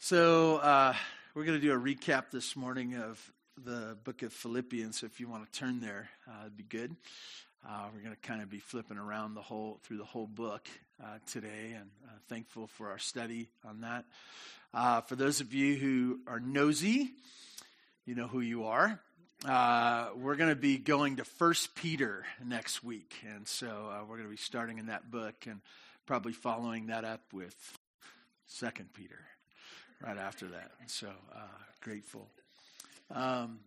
So, uh, we're going to do a recap this morning of the book of Philippians. If you want to turn there, uh, it'd be good. Uh, we're going to kind of be flipping around the whole through the whole book uh, today, and uh, thankful for our study on that. Uh, for those of you who are nosy, you know who you are. Uh, we're going to be going to First Peter next week, and so we're going to be starting in that book and probably following that up with Second Peter right after that. So uh, grateful. Um,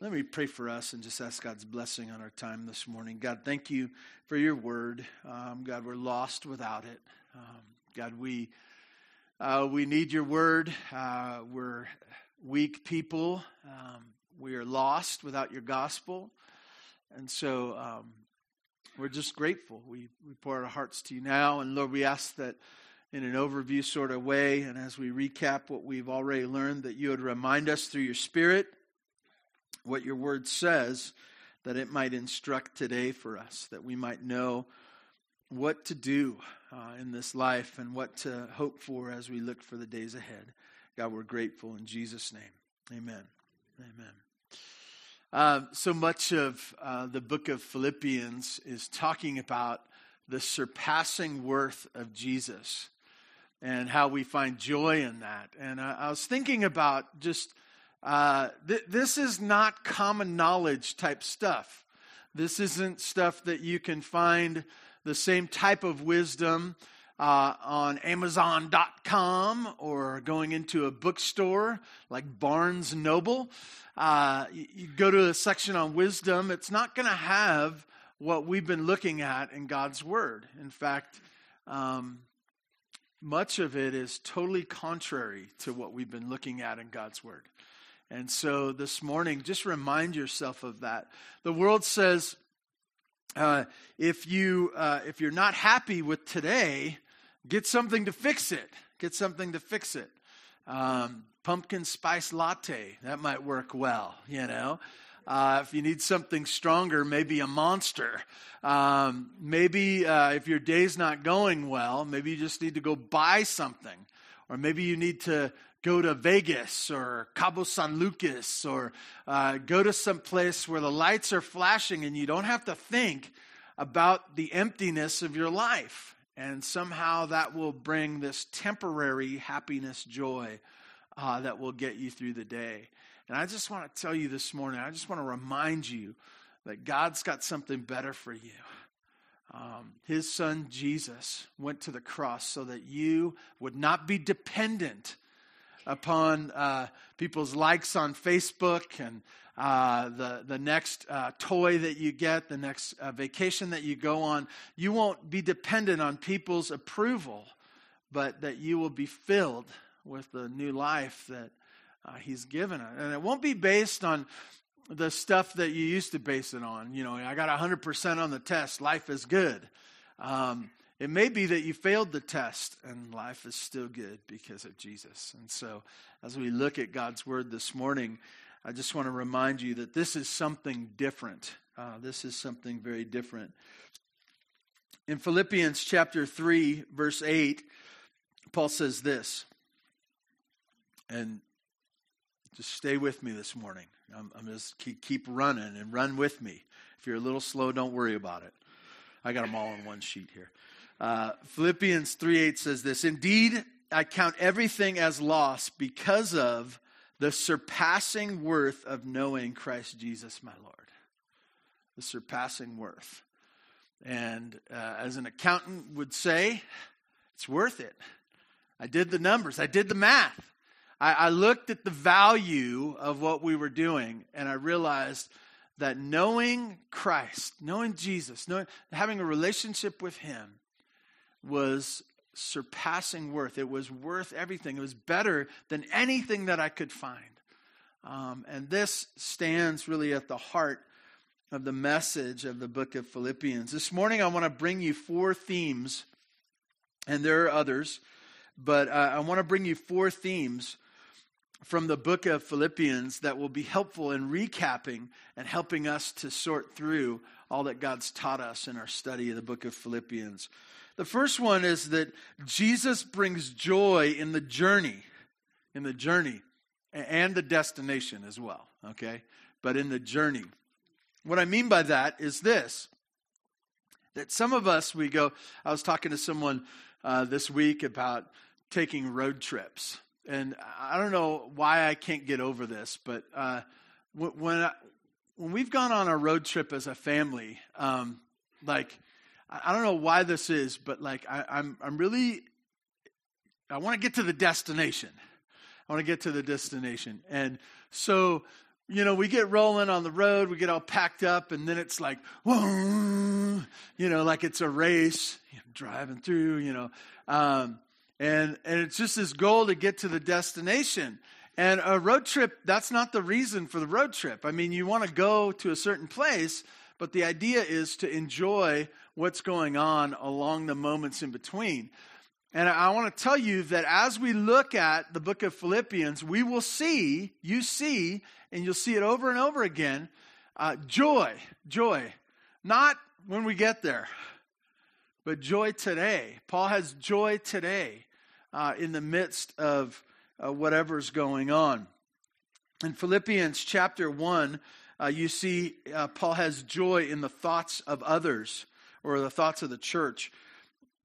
let me pray for us and just ask God's blessing on our time this morning. God, thank you for your word. Um, God, we're lost without it. Um, God, we uh, we need your word. Uh, we're weak people. Um, we are lost without your gospel, and so um, we're just grateful. We we pour our hearts to you now, and Lord, we ask that in an overview sort of way, and as we recap what we've already learned, that you would remind us through your Spirit what your word says, that it might instruct today for us, that we might know what to do uh, in this life and what to hope for as we look for the days ahead. God, we're grateful in Jesus' name. Amen. Amen. Uh, so much of uh, the book of Philippians is talking about the surpassing worth of Jesus and how we find joy in that. And I, I was thinking about just uh, th- this is not common knowledge type stuff. This isn't stuff that you can find the same type of wisdom uh, on Amazon.com or going into a bookstore like Barnes Noble. Uh, you, you go to a section on wisdom, it's not going to have what we've been looking at in God's Word. In fact, um, much of it is totally contrary to what we've been looking at in God's Word. And so this morning, just remind yourself of that. The world says uh, if, you, uh, if you're not happy with today, get something to fix it. Get something to fix it. Um, pumpkin spice latte, that might work well, you know. Uh, if you need something stronger, maybe a monster. Um, maybe uh, if your day's not going well, maybe you just need to go buy something. Or maybe you need to go to Vegas or Cabo San Lucas or uh, go to some place where the lights are flashing and you don't have to think about the emptiness of your life. And somehow that will bring this temporary happiness, joy uh, that will get you through the day. And I just want to tell you this morning, I just want to remind you that God's got something better for you. Um, his son Jesus went to the cross so that you would not be dependent upon uh, people's likes on Facebook and uh, the, the next uh, toy that you get, the next uh, vacation that you go on. You won't be dependent on people's approval, but that you will be filled with the new life that uh, He's given it. And it won't be based on the stuff that you used to base it on. You know, I got 100% on the test, life is good. Um, it may be that you failed the test and life is still good because of Jesus. And so, as we look at God's word this morning, I just want to remind you that this is something different. Uh, this is something very different. In Philippians chapter 3, verse 8, Paul says this, and just stay with me this morning. I'm, I'm just keep, keep running and run with me. If you're a little slow, don't worry about it. I got them all on one sheet here. Uh, Philippians 3 8 says this Indeed, I count everything as loss because of the surpassing worth of knowing Christ Jesus, my Lord. The surpassing worth. And uh, as an accountant would say, it's worth it. I did the numbers, I did the math. I, I looked at the value of what we were doing and I realized that knowing Christ, knowing Jesus, knowing, having a relationship with Him was surpassing worth. It was worth everything. It was better than anything that I could find. Um, and this stands really at the heart of the message of the book of Philippians. This morning, I want to bring you four themes, and there are others, but uh, I want to bring you four themes from the book of Philippians that will be helpful in recapping and helping us to sort through all that God's taught us in our study of the book of Philippians. The first one is that Jesus brings joy in the journey. in the journey and the destination as well, okay? But in the journey. What I mean by that is this that some of us, we go, I was talking to someone uh, this week about taking road trips. And I don't know why I can't get over this, but uh, when, I, when we've gone on a road trip as a family, um, like, I don't know why this is, but like, I, I'm, I'm really, I want to get to the destination. I want to get to the destination. And so, you know, we get rolling on the road, we get all packed up, and then it's like, whoa, you know, like it's a race, you know, driving through, you know. Um, and, and it's just this goal to get to the destination. And a road trip, that's not the reason for the road trip. I mean, you want to go to a certain place, but the idea is to enjoy what's going on along the moments in between. And I want to tell you that as we look at the book of Philippians, we will see, you see, and you'll see it over and over again, uh, joy, joy. Not when we get there, but joy today. Paul has joy today uh, in the midst of uh, whatever's going on. In Philippians chapter 1, uh, you see uh, Paul has joy in the thoughts of others or the thoughts of the church.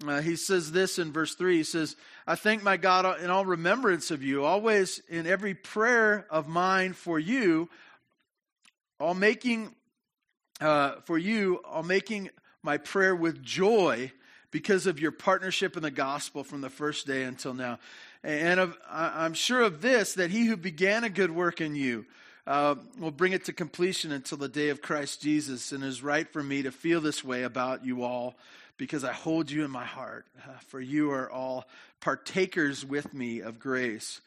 Uh, he says this in verse 3 he says i thank my god in all remembrance of you always in every prayer of mine for you all making uh, for you all making my prayer with joy because of your partnership in the gospel from the first day until now and of, i'm sure of this that he who began a good work in you uh, will bring it to completion until the day of christ jesus and it is right for me to feel this way about you all because I hold you in my heart, uh, for you are all partakers with me of grace,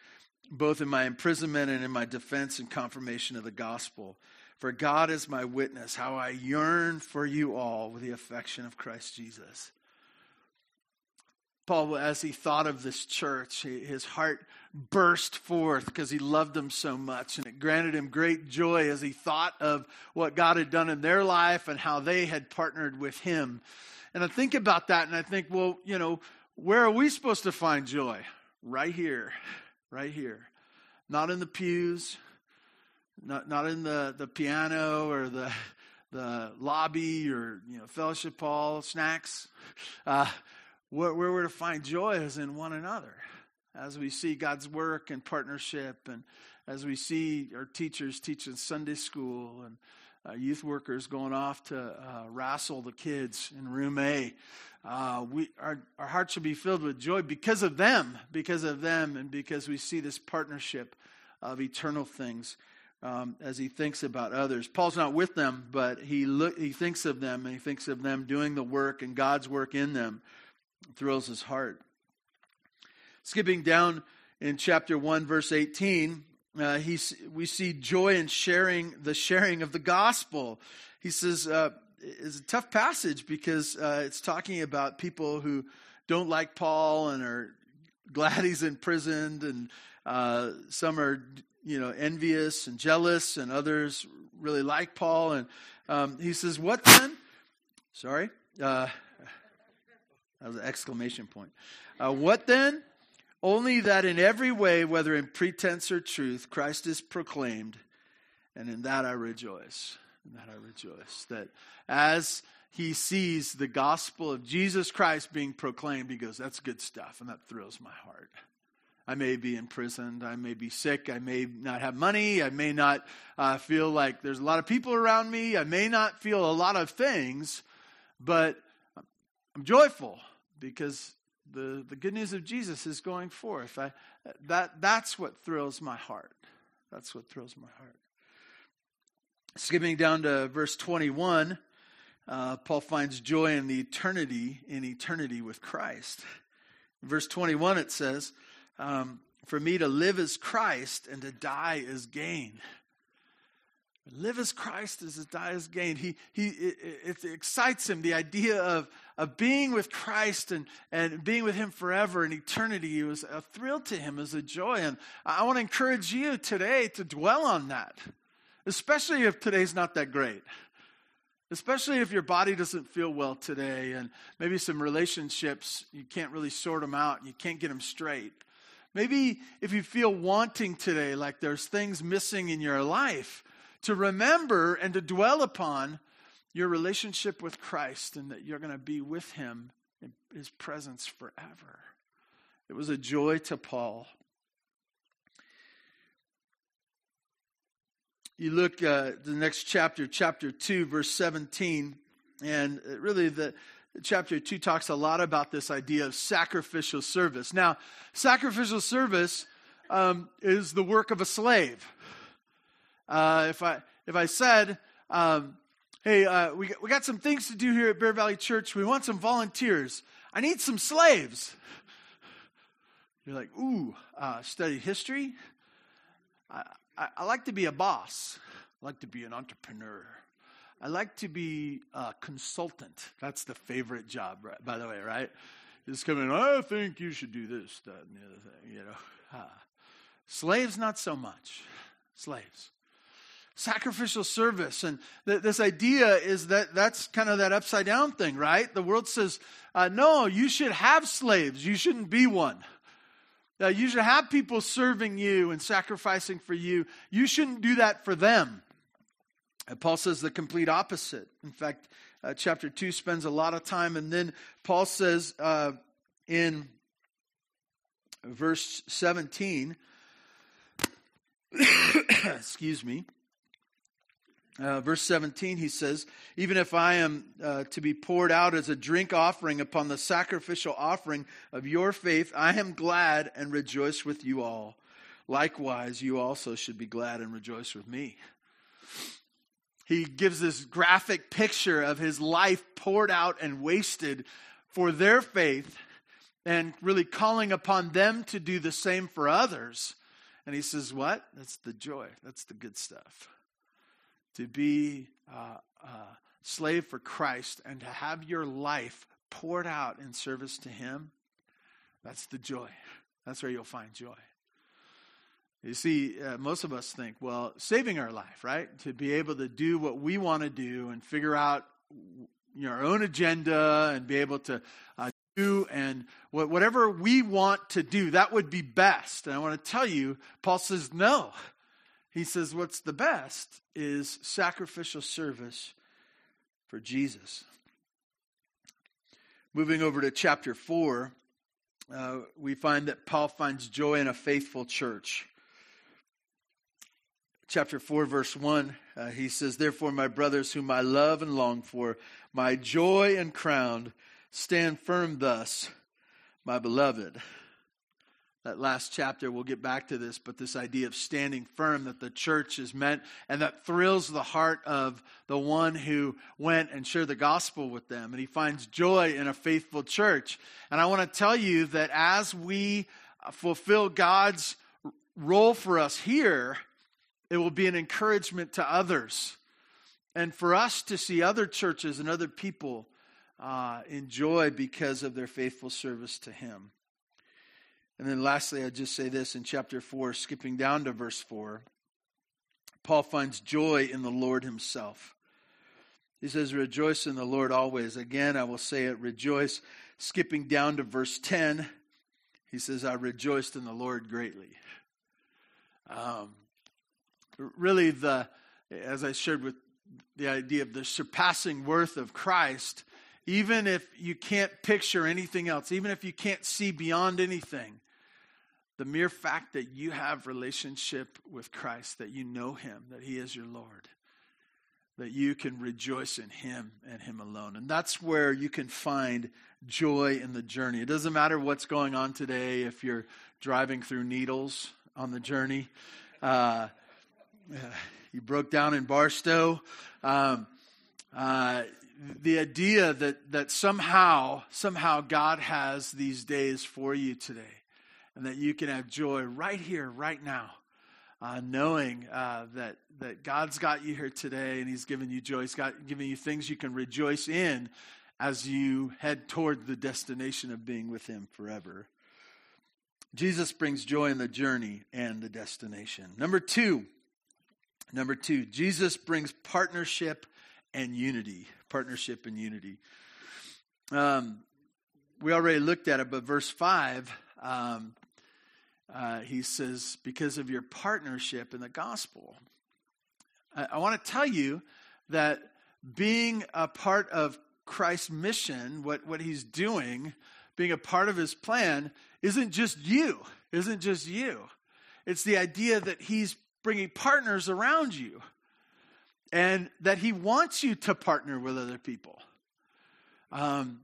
both in my imprisonment and in my defense and confirmation of the gospel. For God is my witness, how I yearn for you all with the affection of Christ Jesus. Paul, as he thought of this church, his heart burst forth because he loved them so much. And it granted him great joy as he thought of what God had done in their life and how they had partnered with him and I think about that and I think, well, you know, where are we supposed to find joy? Right here, right here. Not in the pews, not, not in the, the piano or the, the lobby or, you know, fellowship hall, snacks. Uh, where, where we're to find joy is in one another as we see God's work and partnership and as we see our teachers teaching Sunday school and uh, youth workers going off to uh, wrestle the kids in room A. Uh, we, our, our hearts should be filled with joy because of them, because of them, and because we see this partnership of eternal things um, as he thinks about others. Paul's not with them, but he, look, he thinks of them, and he thinks of them doing the work and God's work in them. It thrills his heart. Skipping down in chapter 1, verse 18, uh, he, we see joy in sharing the sharing of the gospel. He says uh, it's a tough passage because uh, it's talking about people who don't like Paul and are glad he's imprisoned, and uh, some are you know envious and jealous, and others really like Paul. And um, he says, "What then?" Sorry, uh, that was an exclamation point. Uh, what then? Only that in every way, whether in pretense or truth, Christ is proclaimed, and in that I rejoice. In that I rejoice. That as he sees the gospel of Jesus Christ being proclaimed, he goes, That's good stuff, and that thrills my heart. I may be imprisoned. I may be sick. I may not have money. I may not uh, feel like there's a lot of people around me. I may not feel a lot of things, but I'm joyful because the, the good news of Jesus is going forth. I, that, that's what thrills my heart. That's what thrills my heart. Skipping down to verse 21, uh, Paul finds joy in the eternity, in eternity with Christ. In verse 21, it says, um, For me to live is Christ and to die is gain. Live as Christ as to die as gain. He, he, it, it, excites him, the idea of, of being with Christ and, and being with him forever in eternity. It was a thrill to him, as a joy. And I want to encourage you today to dwell on that, especially if today's not that great. Especially if your body doesn't feel well today and maybe some relationships, you can't really sort them out, you can't get them straight. Maybe if you feel wanting today, like there's things missing in your life, to remember and to dwell upon your relationship with Christ and that you're going to be with Him in His presence forever. It was a joy to Paul. You look uh, the next chapter, chapter 2, verse 17, and really the chapter 2 talks a lot about this idea of sacrificial service. Now, sacrificial service um, is the work of a slave. Uh, if, I, if I said, um, hey, uh, we, we got some things to do here at Bear Valley Church, we want some volunteers, I need some slaves. You're like, ooh, uh, study history? I, I like to be a boss, I like to be an entrepreneur. I like to be a consultant. That's the favorite job, right, by the way, right? Just come in, I think you should do this, that, and the other thing, you know. Slaves, not so much. Slaves. Sacrificial service. And th- this idea is that that's kind of that upside down thing, right? The world says, uh, no, you should have slaves. You shouldn't be one. Uh, you should have people serving you and sacrificing for you. You shouldn't do that for them. And Paul says the complete opposite. In fact, uh, chapter 2 spends a lot of time, and then Paul says uh, in verse 17, excuse me, uh, verse 17, he says, Even if I am uh, to be poured out as a drink offering upon the sacrificial offering of your faith, I am glad and rejoice with you all. Likewise, you also should be glad and rejoice with me he gives this graphic picture of his life poured out and wasted for their faith and really calling upon them to do the same for others. And he says, What? That's the joy. That's the good stuff. To be a, a slave for Christ and to have your life poured out in service to him, that's the joy. That's where you'll find joy. You see, uh, most of us think, well, saving our life, right? To be able to do what we want to do and figure out you know, our own agenda and be able to uh, do and whatever we want to do, that would be best. And I want to tell you, Paul says, no. He says, what's the best is sacrificial service for Jesus. Moving over to chapter 4, uh, we find that Paul finds joy in a faithful church chapter 4, verse 1, uh, he says, Therefore, my brothers, whom I love and long for, my joy and crown, stand firm thus, my beloved. That last chapter, we'll get back to this, but this idea of standing firm that the church is meant and that thrills the heart of the one who went and shared the gospel with them. And he finds joy in a faithful church. And I want to tell you that as we fulfill God's role for us here, it will be an encouragement to others. And for us to see other churches and other people uh, enjoy because of their faithful service to Him. And then lastly, I'd just say this in chapter 4, skipping down to verse 4. Paul finds joy in the Lord Himself. He says, Rejoice in the Lord always. Again, I will say it, rejoice. Skipping down to verse 10, he says, I rejoiced in the Lord greatly. Um, really the, as I shared with the idea of the surpassing worth of Christ, even if you can't picture anything else, even if you can't see beyond anything, the mere fact that you have relationship with Christ, that you know him, that he is your Lord, that you can rejoice in him and him alone. And that's where you can find joy in the journey. It doesn't matter what's going on today if you're driving through Needles on the journey. Uh, he broke down in Barstow. Um, uh, the idea that, that somehow, somehow God has these days for you today and that you can have joy right here, right now, uh, knowing uh, that, that God's got you here today and He's given you joy. He's got, given you things you can rejoice in as you head toward the destination of being with Him forever. Jesus brings joy in the journey and the destination. Number two, Number two, Jesus brings partnership and unity. Partnership and unity. Um, we already looked at it, but verse 5, um, uh, he says, because of your partnership in the gospel. I, I want to tell you that being a part of Christ's mission, what, what he's doing, being a part of his plan, isn't just you, isn't just you. It's the idea that he's bringing partners around you and that he wants you to partner with other people. Um,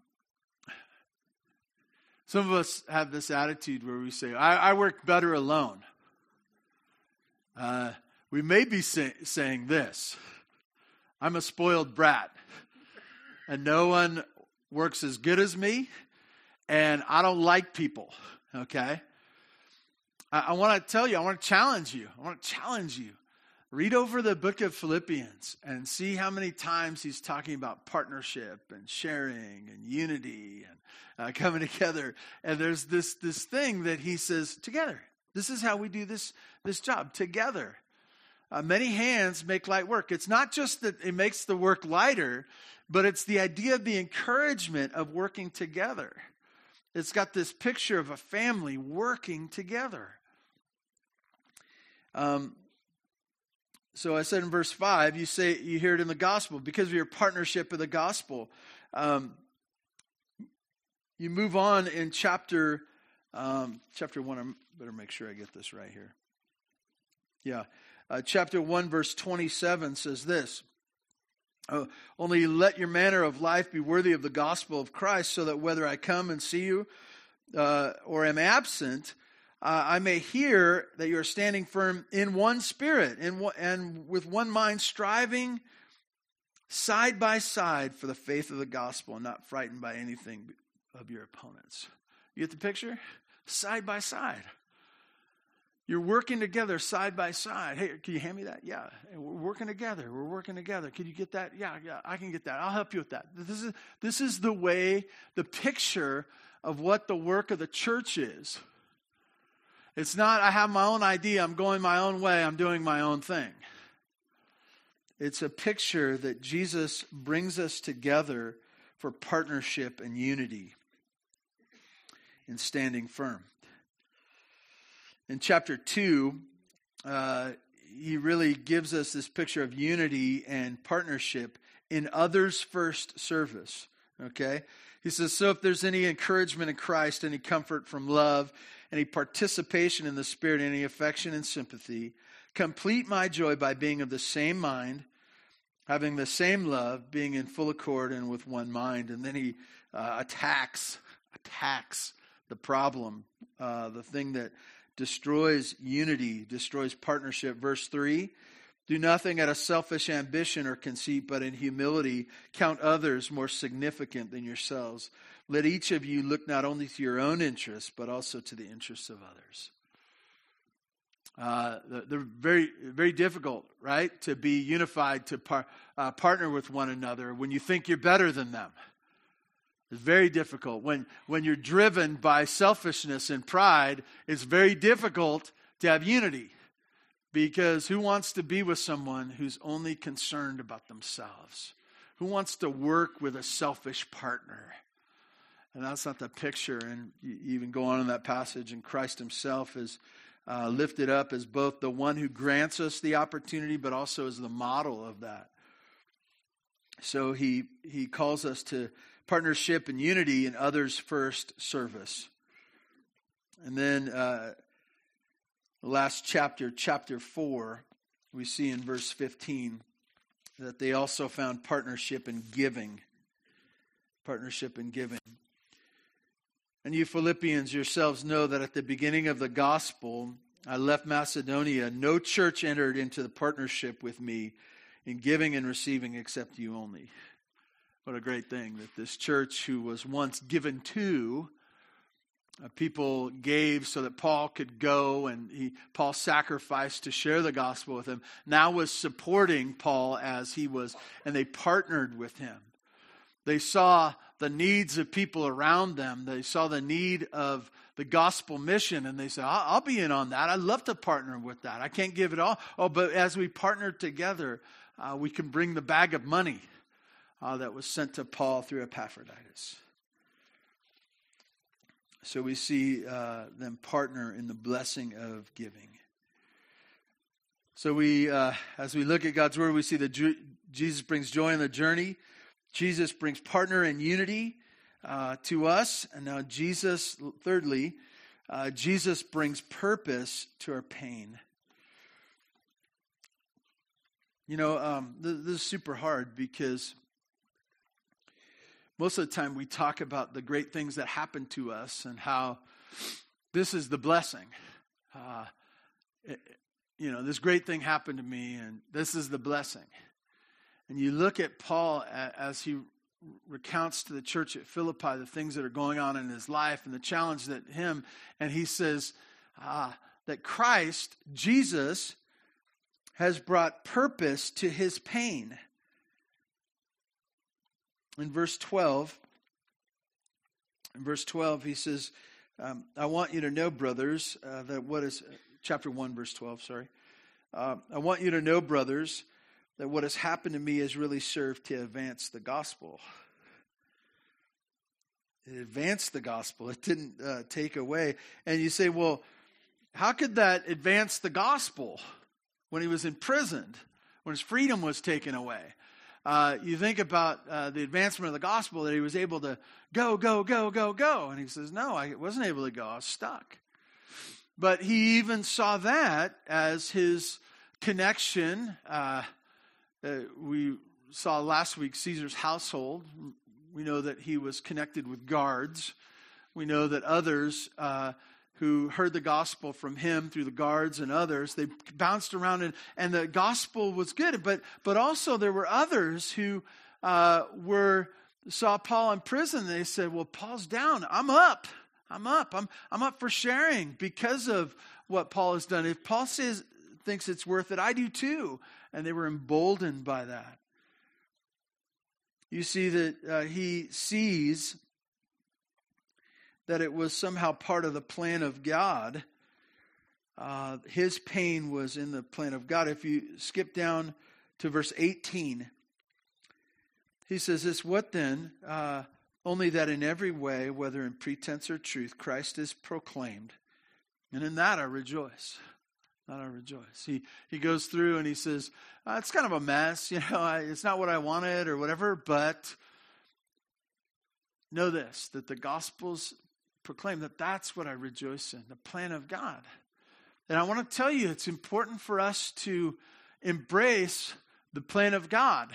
some of us have this attitude where we say, I, I work better alone. Uh, we may be say, saying this I'm a spoiled brat, and no one works as good as me, and I don't like people, okay? I, I want to tell you, I want to challenge you. I want to challenge you. Read over the book of Philippians and see how many times he's talking about partnership and sharing and unity and uh, coming together. And there's this, this thing that he says, together. This is how we do this, this job, together. Uh, many hands make light work. It's not just that it makes the work lighter, but it's the idea of the encouragement of working together. It's got this picture of a family working together. Um, so I said in verse 5, you say you hear it in the gospel because of your partnership with the gospel. Um, you move on in chapter um, chapter 1. I better make sure I get this right here. Yeah. Uh, chapter 1, verse 27 says this uh, Only let your manner of life be worthy of the gospel of Christ, so that whether I come and see you uh, or am absent, uh, I may hear that you are standing firm in one spirit in one, and with one mind, striving side by side for the faith of the gospel, and not frightened by anything of your opponents. You get the picture? Side by side. You're working together side by side. Hey, can you hand me that? Yeah. We're working together. We're working together. Can you get that? Yeah, yeah, I can get that. I'll help you with that. This is, this is the way, the picture of what the work of the church is. It's not, I have my own idea, I'm going my own way, I'm doing my own thing. It's a picture that Jesus brings us together for partnership and unity in standing firm. In chapter 2, uh, he really gives us this picture of unity and partnership in others' first service. Okay? He says, So if there's any encouragement in Christ, any comfort from love, any participation in the Spirit, any affection and sympathy. Complete my joy by being of the same mind, having the same love, being in full accord and with one mind. And then he uh, attacks, attacks the problem, uh, the thing that destroys unity, destroys partnership. Verse 3 Do nothing out of selfish ambition or conceit, but in humility count others more significant than yourselves. Let each of you look not only to your own interests, but also to the interests of others. Uh, they're very, very difficult, right? To be unified, to par, uh, partner with one another when you think you're better than them. It's very difficult. When, when you're driven by selfishness and pride, it's very difficult to have unity. Because who wants to be with someone who's only concerned about themselves? Who wants to work with a selfish partner? And that's not the picture. And you even go on in that passage, and Christ himself is uh, lifted up as both the one who grants us the opportunity, but also as the model of that. So he, he calls us to partnership and unity in others' first service. And then uh, last chapter, chapter 4, we see in verse 15 that they also found partnership in giving. Partnership in giving. And you Philippians yourselves know that at the beginning of the gospel, I left Macedonia. No church entered into the partnership with me in giving and receiving except you only. What a great thing that this church, who was once given to, uh, people gave so that Paul could go and he, Paul sacrificed to share the gospel with him, now was supporting Paul as he was, and they partnered with him. They saw the needs of people around them. They saw the need of the gospel mission and they said, I'll, be in on that. I'd love to partner with that. I can't give it all. Oh, but as we partner together, uh, we can bring the bag of money uh, that was sent to Paul through Epaphroditus. So we see uh, them partner in the blessing of giving. So we, uh, as we look at God's word, we see that Jesus brings joy in the journey. Jesus brings partner and unity uh, to us, and now Jesus, thirdly, uh, Jesus brings purpose to our pain. You know, um, this, this is super hard because most of the time we talk about the great things that happen to us and how this is the blessing. Uh, it, you know, this great thing happened to me, and this is the blessing. And you look at Paul as he recounts to the church at Philippi the things that are going on in his life and the challenge that him, and he says uh, that Christ, Jesus, has brought purpose to his pain. In verse 12, in verse 12, he says, um, I want you to know, brothers, uh, that what is, chapter 1, verse 12, sorry. Uh, I want you to know, brothers, that what has happened to me has really served to advance the gospel. It advanced the gospel, it didn't uh, take away. And you say, well, how could that advance the gospel when he was imprisoned, when his freedom was taken away? Uh, you think about uh, the advancement of the gospel that he was able to go, go, go, go, go. And he says, No, I wasn't able to go. I was stuck. But he even saw that as his connection uh, uh, we saw last week Caesar's household. We know that he was connected with guards. We know that others uh, who heard the gospel from him through the guards and others, they bounced around and, and the gospel was good. But, but also there were others who uh, were saw Paul in prison. They said, well, Paul's down. I'm up. I'm up. I'm, I'm up for sharing because of what Paul has done. If Paul says, thinks it's worth it, I do too and they were emboldened by that. You see that uh, he sees that it was somehow part of the plan of God. Uh, his pain was in the plan of God. If you skip down to verse 18, he says this What then? Uh, only that in every way, whether in pretense or truth, Christ is proclaimed. And in that I rejoice not I rejoice. He, he goes through and he says, uh, it's kind of a mess, you know, I, it's not what I wanted or whatever, but know this, that the Gospels proclaim that that's what I rejoice in, the plan of God. And I want to tell you, it's important for us to embrace the plan of God,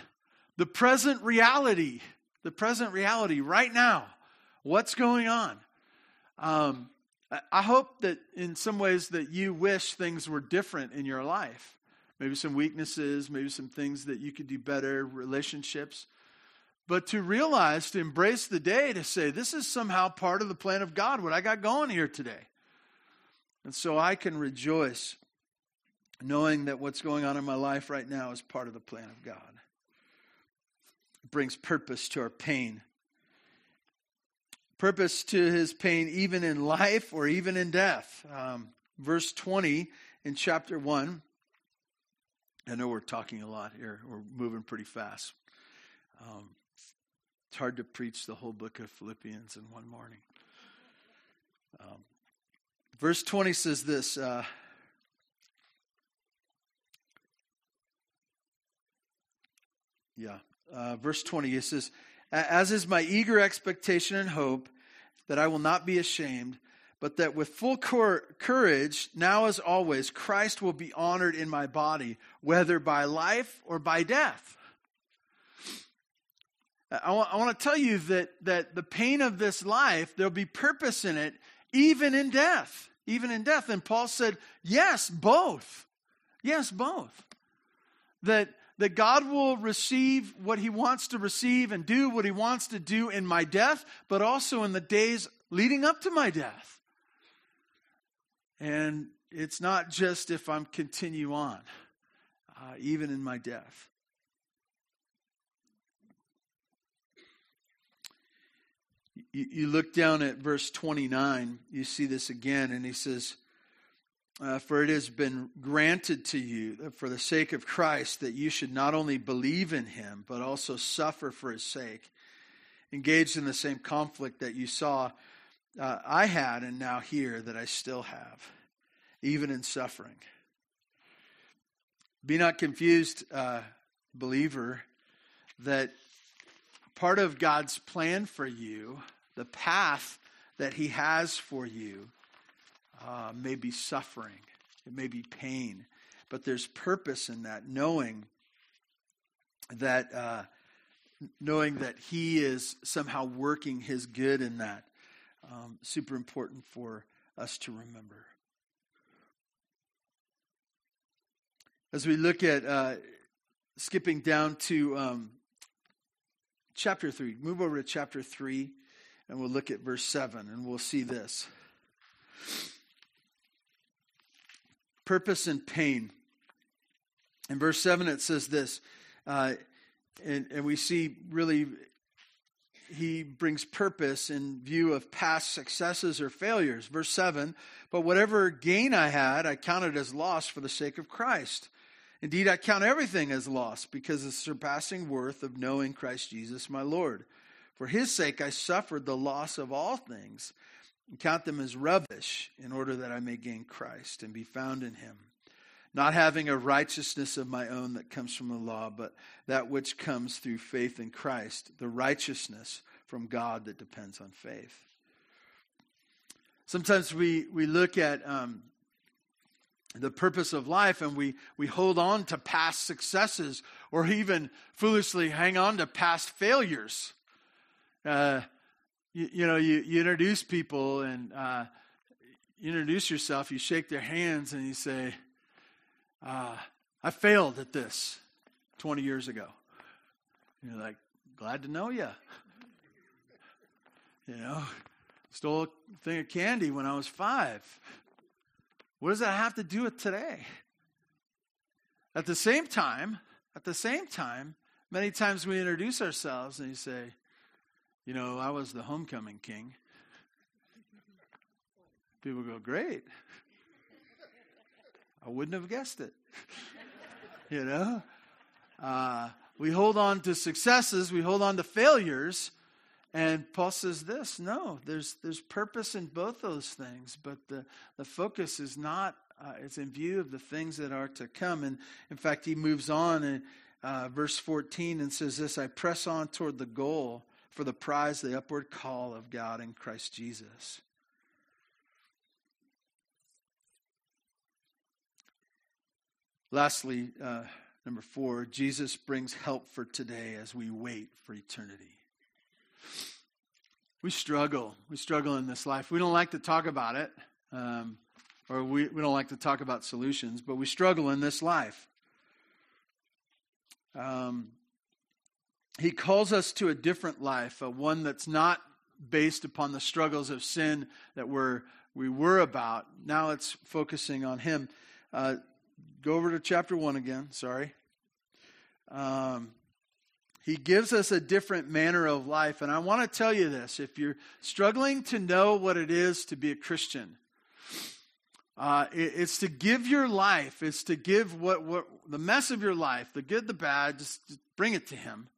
the present reality, the present reality right now. What's going on? Um, I hope that in some ways that you wish things were different in your life. Maybe some weaknesses, maybe some things that you could do better, relationships. But to realize, to embrace the day, to say, this is somehow part of the plan of God, what I got going here today. And so I can rejoice knowing that what's going on in my life right now is part of the plan of God. It brings purpose to our pain purpose to his pain even in life or even in death. Um, verse 20 in chapter 1. I know we're talking a lot here, we're moving pretty fast. Um, it's hard to preach the whole book of Philippians in one morning. Um, verse 20 says this. Uh, yeah, uh, verse 20, it says, As is my eager expectation and hope that I will not be ashamed, but that with full cor- courage, now as always, Christ will be honored in my body, whether by life or by death. I want, I want to tell you that, that the pain of this life, there'll be purpose in it, even in death. Even in death. And Paul said, yes, both. Yes, both. That that God will receive what he wants to receive and do what he wants to do in my death, but also in the days leading up to my death. And it's not just if I'm continue on, uh, even in my death. You, you look down at verse 29, you see this again, and he says, uh, for it has been granted to you for the sake of Christ that you should not only believe in him, but also suffer for his sake, engaged in the same conflict that you saw uh, I had and now hear that I still have, even in suffering. Be not confused, uh, believer, that part of God's plan for you, the path that He has for you, uh, may be suffering, it may be pain, but there's purpose in that, knowing that uh, knowing that He is somehow working His good in that. Um, super important for us to remember. As we look at uh, skipping down to um, chapter 3, move over to chapter 3, and we'll look at verse 7, and we'll see this purpose and pain. In verse 7, it says this, uh, and, and we see really he brings purpose in view of past successes or failures. Verse 7 But whatever gain I had, I counted as loss for the sake of Christ. Indeed, I count everything as loss because of the surpassing worth of knowing Christ Jesus my Lord. For his sake I suffered the loss of all things and count them as rubbish in order that I may gain Christ and be found in him not having a righteousness of my own that comes from the law, but that which comes through faith in Christ, the righteousness from God that depends on faith. Sometimes we, we look at um, the purpose of life and we, we hold on to past successes or even foolishly hang on to past failures. Uh, you, you, know, you, you introduce people and uh, you introduce yourself, you shake their hands, and you say, uh, I failed at this 20 years ago. You're like, glad to know you. You know, stole a thing of candy when I was five. What does that have to do with today? At the same time, at the same time, many times we introduce ourselves and you say, you know, I was the homecoming king. People go, great. I wouldn't have guessed it. you know? Uh, we hold on to successes, we hold on to failures. And Paul says this no, there's, there's purpose in both those things, but the, the focus is not, uh, it's in view of the things that are to come. And in fact, he moves on in uh, verse 14 and says this I press on toward the goal for the prize, the upward call of God in Christ Jesus. Lastly, uh, number four, Jesus brings help for today as we wait for eternity. We struggle. We struggle in this life. We don't like to talk about it, um, or we, we don't like to talk about solutions, but we struggle in this life. Um, he calls us to a different life, a one that's not based upon the struggles of sin that we're, we were about. Now it's focusing on Him. Uh, Go over to chapter 1 again. Sorry. Um, he gives us a different manner of life. And I want to tell you this if you're struggling to know what it is to be a Christian, uh, it, it's to give your life, it's to give what, what the mess of your life, the good, the bad, just, just bring it to Him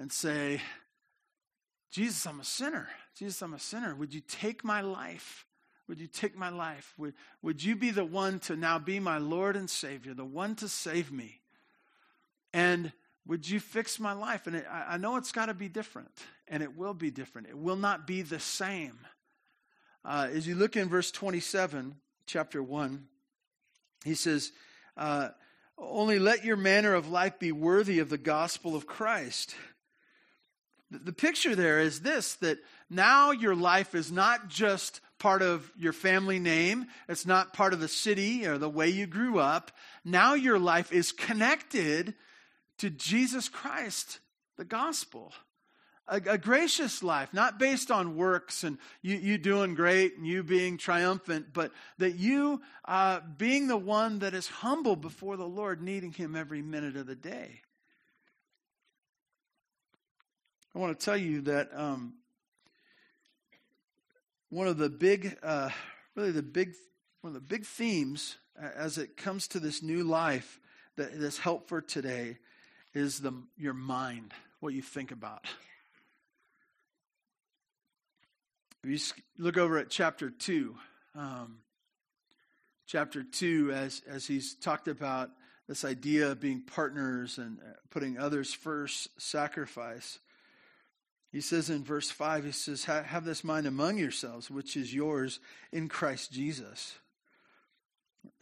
and say, Jesus, I'm a sinner. Jesus, I'm a sinner. Would you take my life? Would you take my life? Would, would you be the one to now be my Lord and Savior, the one to save me? And would you fix my life? And it, I, I know it's got to be different, and it will be different. It will not be the same. Uh, as you look in verse 27, chapter 1, he says, uh, Only let your manner of life be worthy of the gospel of Christ. The, picture there is this that now your life is not just part of your family name. It's not part of the city or the way you grew up. Now your life is connected to Jesus Christ, the gospel. A, a gracious life, not based on works and you, you doing great and you being triumphant, but that you uh, being the one that is humble before the Lord, needing Him every minute of the day. I want to tell you that um, one of the big, uh, really the big, one of the big themes as it comes to this new life that is help for today is the your mind, what you think about. If you look over at chapter 2, um, chapter 2, as, as he's talked about this idea of being partners and uh, putting others first, sacrifice. He says in verse 5, he says, Have this mind among yourselves, which is yours in Christ Jesus,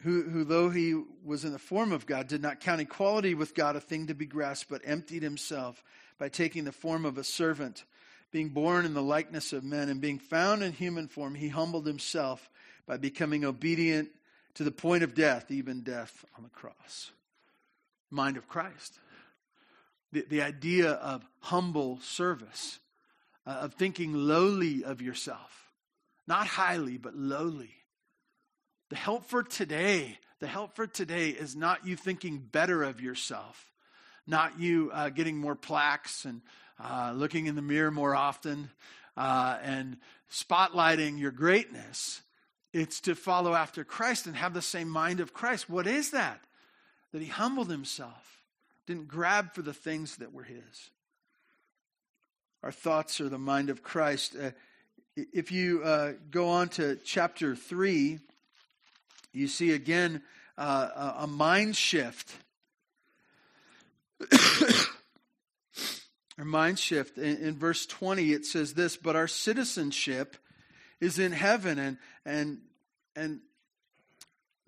who, who, though he was in the form of God, did not count equality with God a thing to be grasped, but emptied himself by taking the form of a servant. Being born in the likeness of men and being found in human form, he humbled himself by becoming obedient to the point of death, even death on the cross mind of Christ. The, the idea of humble service, uh, of thinking lowly of yourself, not highly, but lowly. The help for today, the help for today is not you thinking better of yourself, not you uh, getting more plaques and uh, looking in the mirror more often uh, and spotlighting your greatness. It's to follow after Christ and have the same mind of Christ. What is that? that he humbled himself, didn't grab for the things that were his. Our thoughts are the mind of Christ. Uh, if you uh, go on to chapter 3, you see again uh, a mind shift. our mind shift. In, in verse 20, it says this But our citizenship is in heaven, and, and, and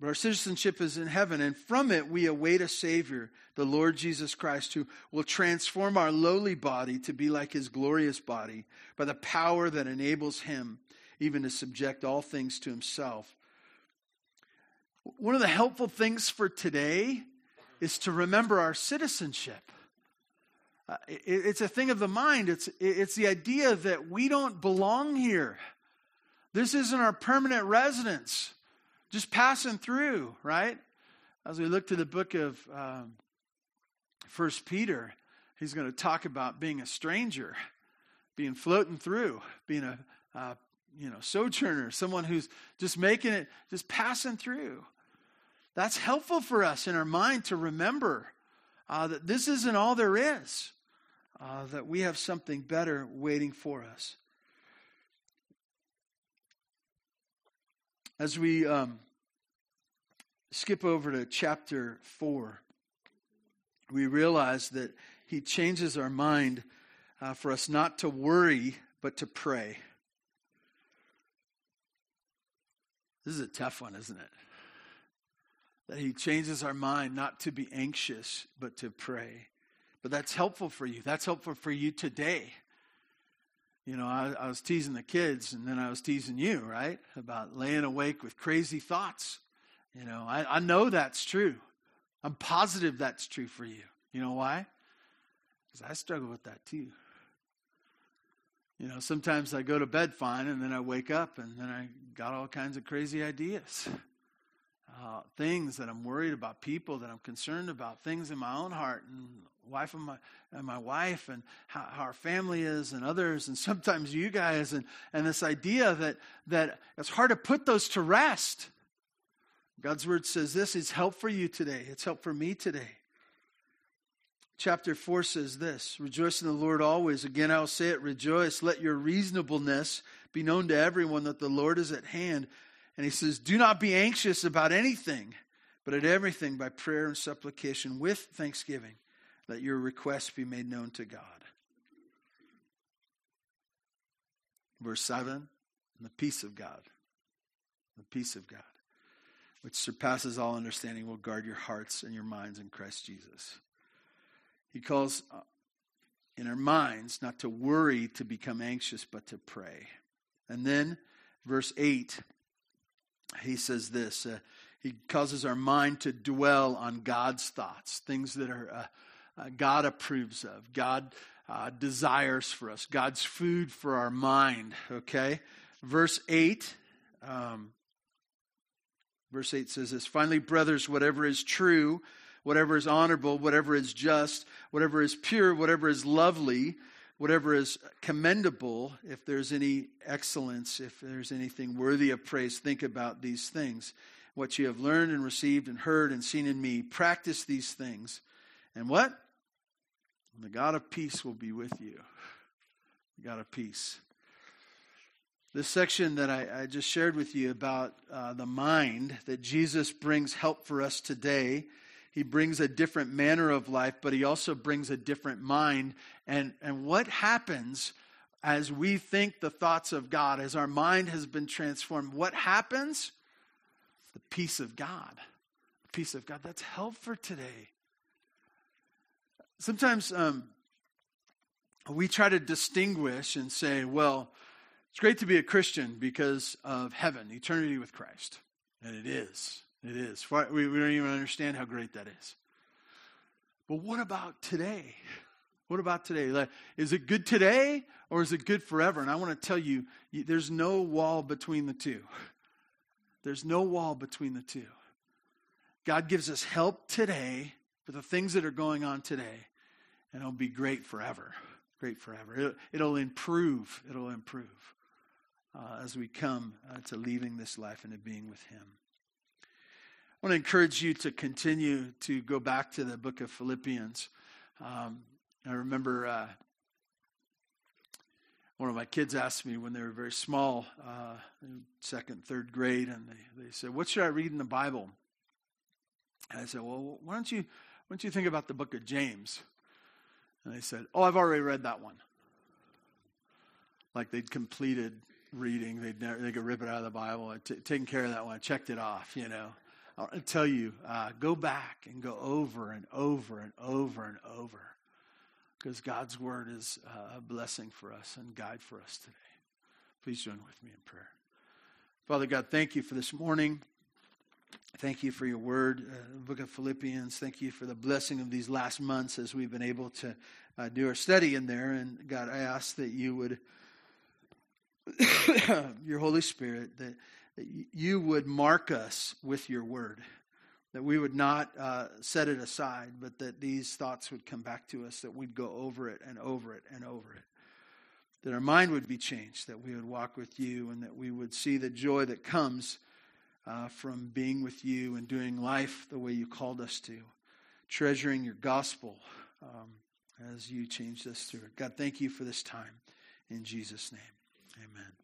but our citizenship is in heaven, and from it we await a Savior, the Lord Jesus Christ, who will transform our lowly body to be like his glorious body by the power that enables him even to subject all things to himself. One of the helpful things for today is to remember our citizenship. Uh, it, it's a thing of the mind, it's, it's the idea that we don't belong here. This isn't our permanent residence just passing through, right? As we look to the book of um, First Peter, he's going to talk about being a stranger, being floating through, being a uh, you know sojourner, someone who's just making it, just passing through. That's helpful for us in our mind to remember uh, that this isn't all there is. Uh, that we have something better waiting for us. As we um, skip over to chapter 4, we realize that he changes our mind uh, for us not to worry, but to pray. This is a tough one, isn't it? That he changes our mind not to be anxious, but to pray. But that's helpful for you. That's helpful for you today. You know, I, I, was teasing the kids, and then I was teasing you, right? About laying awake with crazy thoughts. You know, I, I know that's true. I'm positive that's true for you. You know why? Because I struggle with that too. You know, sometimes I go to bed fine, and then I wake up, and then I got all kinds of crazy ideas. Uh, things that I'm worried about, people that I'm concerned about, things in my own heart, and wife and my, and my wife and how, how, our family is and others and sometimes you guys and, and this idea that, that it's hard to put those to rest. God's word says this is help for you today. It's help for me today. Chapter 4 says this Rejoice in the Lord always. Again, I'll say it rejoice. Let your reasonableness be known to everyone that the Lord is at hand. And he says, Do not be anxious about anything, but at everything by prayer and supplication with thanksgiving let your requests be made known to God. Verse 7 the peace of God, the peace of God, which surpasses all understanding, will guard your hearts and your minds in Christ Jesus. He calls uh, in our minds not to worry, to become anxious, but to pray. And then, verse 8, he says this uh, He causes our mind to dwell on God's thoughts, things that are. Uh, uh, God approves of, God uh, desires for us, God's food for our mind. Okay? Verse 8. Um, verse 8 says this Finally, brothers, whatever is true, whatever is honorable, whatever is just, whatever is pure, whatever is lovely, whatever is commendable, if there's any excellence, if there's anything worthy of praise, think about these things. What you have learned and received and heard and seen in me, practice these things. And what? And the God of peace will be with you. The God of peace. This section that I, I just shared with you about uh, the mind, that Jesus brings help for us today. He brings a different manner of life, but he also brings a different mind. And, and what happens as we think the thoughts of God, as our mind has been transformed, what happens? The peace of God. The peace of God. That's help for today. Sometimes um, we try to distinguish and say, well, it's great to be a Christian because of heaven, eternity with Christ. And it is. It is. We, we don't even understand how great that is. But what about today? What about today? Like, is it good today or is it good forever? And I want to tell you, there's no wall between the two. There's no wall between the two. God gives us help today for the things that are going on today, and it'll be great forever. Great forever. It'll, it'll improve. It'll improve uh, as we come uh, to leaving this life and to being with Him. I want to encourage you to continue to go back to the book of Philippians. Um, I remember uh, one of my kids asked me when they were very small, uh, second, third grade, and they, they said, What should I read in the Bible? And I said, Well, why don't you, why don't you think about the book of James? And they said, Oh, I've already read that one. Like they'd completed reading. They'd never, they could rip it out of the Bible. T- taken care of that one. I checked it off, you know. I'll tell you, uh, go back and go over and over and over and over because God's word is a blessing for us and guide for us today. Please join with me in prayer. Father God, thank you for this morning. Thank you for your word, uh, book of Philippians. Thank you for the blessing of these last months as we've been able to uh, do our study in there. And God, I ask that you would your Holy Spirit, that, that you would mark us with your word, that we would not uh, set it aside, but that these thoughts would come back to us, that we'd go over it and over it and over it. That our mind would be changed, that we would walk with you, and that we would see the joy that comes uh, from being with you and doing life the way you called us to, treasuring your gospel um, as you changed us through it. God, thank you for this time. In Jesus' name. Amen.